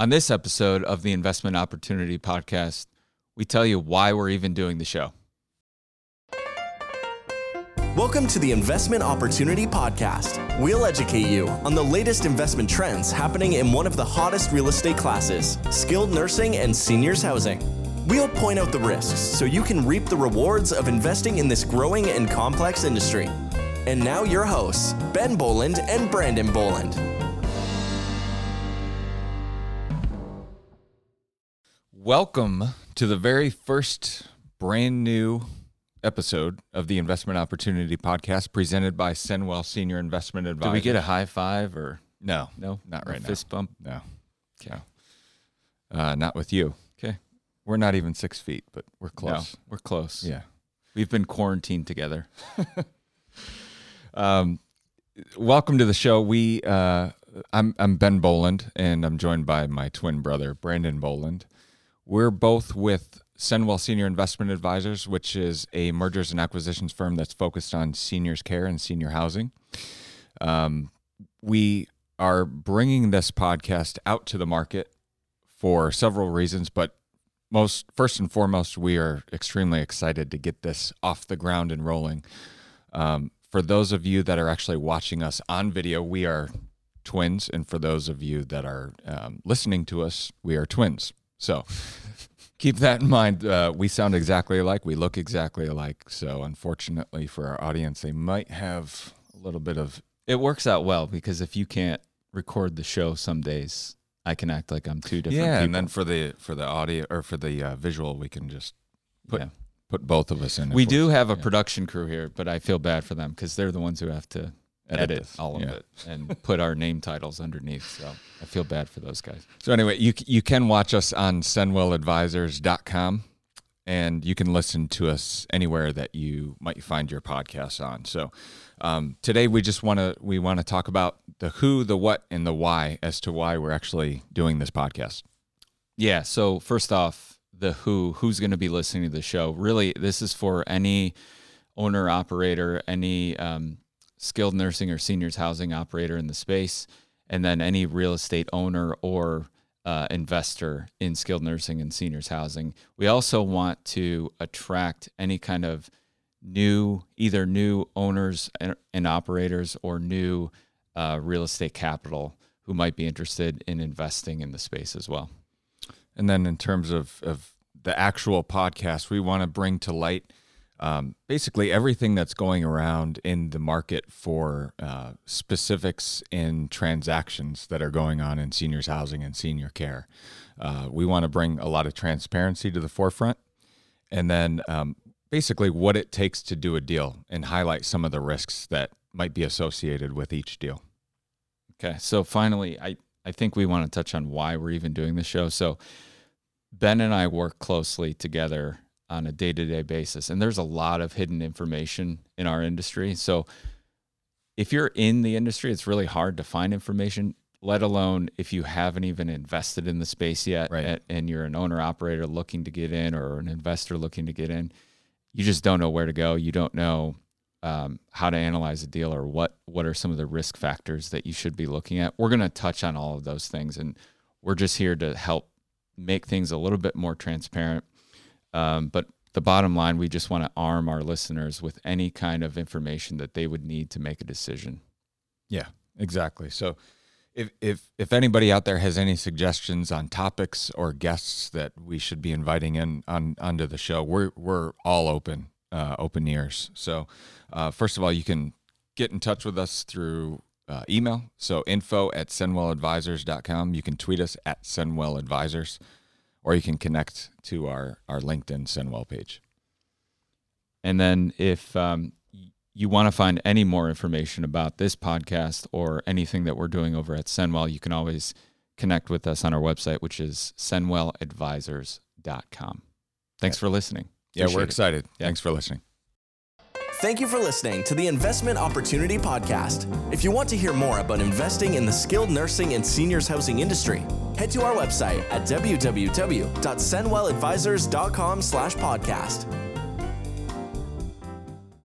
On this episode of the Investment Opportunity Podcast, we tell you why we're even doing the show. Welcome to the Investment Opportunity Podcast. We'll educate you on the latest investment trends happening in one of the hottest real estate classes skilled nursing and seniors housing. We'll point out the risks so you can reap the rewards of investing in this growing and complex industry. And now, your hosts, Ben Bohland and Brandon Bohland. Welcome to the very first brand new episode of the Investment Opportunity Podcast presented by Senwell Senior Investment Advisors. Did we get a high five or No, no? not right now. Fist bump. No, Okay. uh, not with you. Okay. We're not even six feet, but we're close. No, we're close. Yeah. We've been quarantined together. Um, welcome to the show. We, uh, I'm I'm Ben Bohland, and I'm joined by my twin brother Brandon Bohland. We're both with Senwell Senior Investment Advisors, which is a mergers and acquisitions firm that's focused on seniors care and senior housing. Um, we are bringing this podcast out to the market for several reasons, but most first and foremost, we are extremely excited to get this off the ground and rolling. Um, for those of you that are actually watching us on video, we are twins, and for those of you that are um, listening to us, we are twins. So keep that in mind. Uh, we sound exactly alike. We look exactly alike. So unfortunately for our audience, they might have a little bit of It works out well because if you can't record the show some days, I can act like I'm two different yeah, people. and then for the for the audio or for the uh, visual, we can just put Yeah. put both of us in. we do have a yeah. production crew here, but I feel bad for them because they're the ones who have to Edit edit, all of yeah. it and put our name titles underneath. So I feel bad for those guys. So anyway, you you can watch us on senwelladvisors.com and you can listen to us anywhere that you might find your podcasts on. So um, today we just want to we want to talk about the who, the what, and the why as to why we're actually doing this podcast. Yeah. So first off, the who, who's going to be listening to the show? Really, this is for any owner operator, any um, skilled nursing or seniors housing operator in the space, and then any real estate owner or uh, investor in skilled nursing and seniors housing. We also want to attract any kind of new, either new owners and, and operators or new uh, real estate capital who might be interested in investing in the space as well. And then in terms of, of the actual podcast, we want to bring to light um, basically everything that's going around in the market for uh, specifics in transactions that are going on in seniors housing and senior care. Uh, we want to bring a lot of transparency to the forefront and then um, basically what it takes to do a deal and highlight some of the risks that might be associated with each deal. Okay. So finally, I, I think we want to touch on why we're even doing the show. So Ben and I work closely together on a day to day basis, and there's a lot of hidden information in our industry. So if you're in the industry, it's really hard to find information, let alone if you haven't even invested in the space yet Right. and, you're an owner operator looking to get in or an investor looking to get in. You just don't know where to go. You don't know um, how to analyze a deal or what what are some of the risk factors that you should be looking at. We're going to touch on all of those things, and we're just here to help make things a little bit more transparent. Um, but the bottom line, we just want to arm our listeners with any kind of information that they would need to make a decision. Yeah, exactly. So if if if anybody out there has any suggestions on topics or guests that we should be inviting in on onto the show, we're we're all open, uh, open ears. So uh, first of all, you can get in touch with us through uh, email. So info at senwelladvisors.com. You can tweet us at senwelladvisors, or you can connect to our our LinkedIn Senwell page. And then if um, you want to find any more information about this podcast or anything that we're doing over at Senwell, you can always connect with us on our website, which is senwelladvisors.com. Thanks for listening. Yeah, we're excited. Yeah. Thanks for listening. Thank you for listening to the Investment Opportunity Podcast. If you want to hear more about investing in the skilled nursing and seniors housing industry, head to our website at www.senwelladvisors.com slash podcast.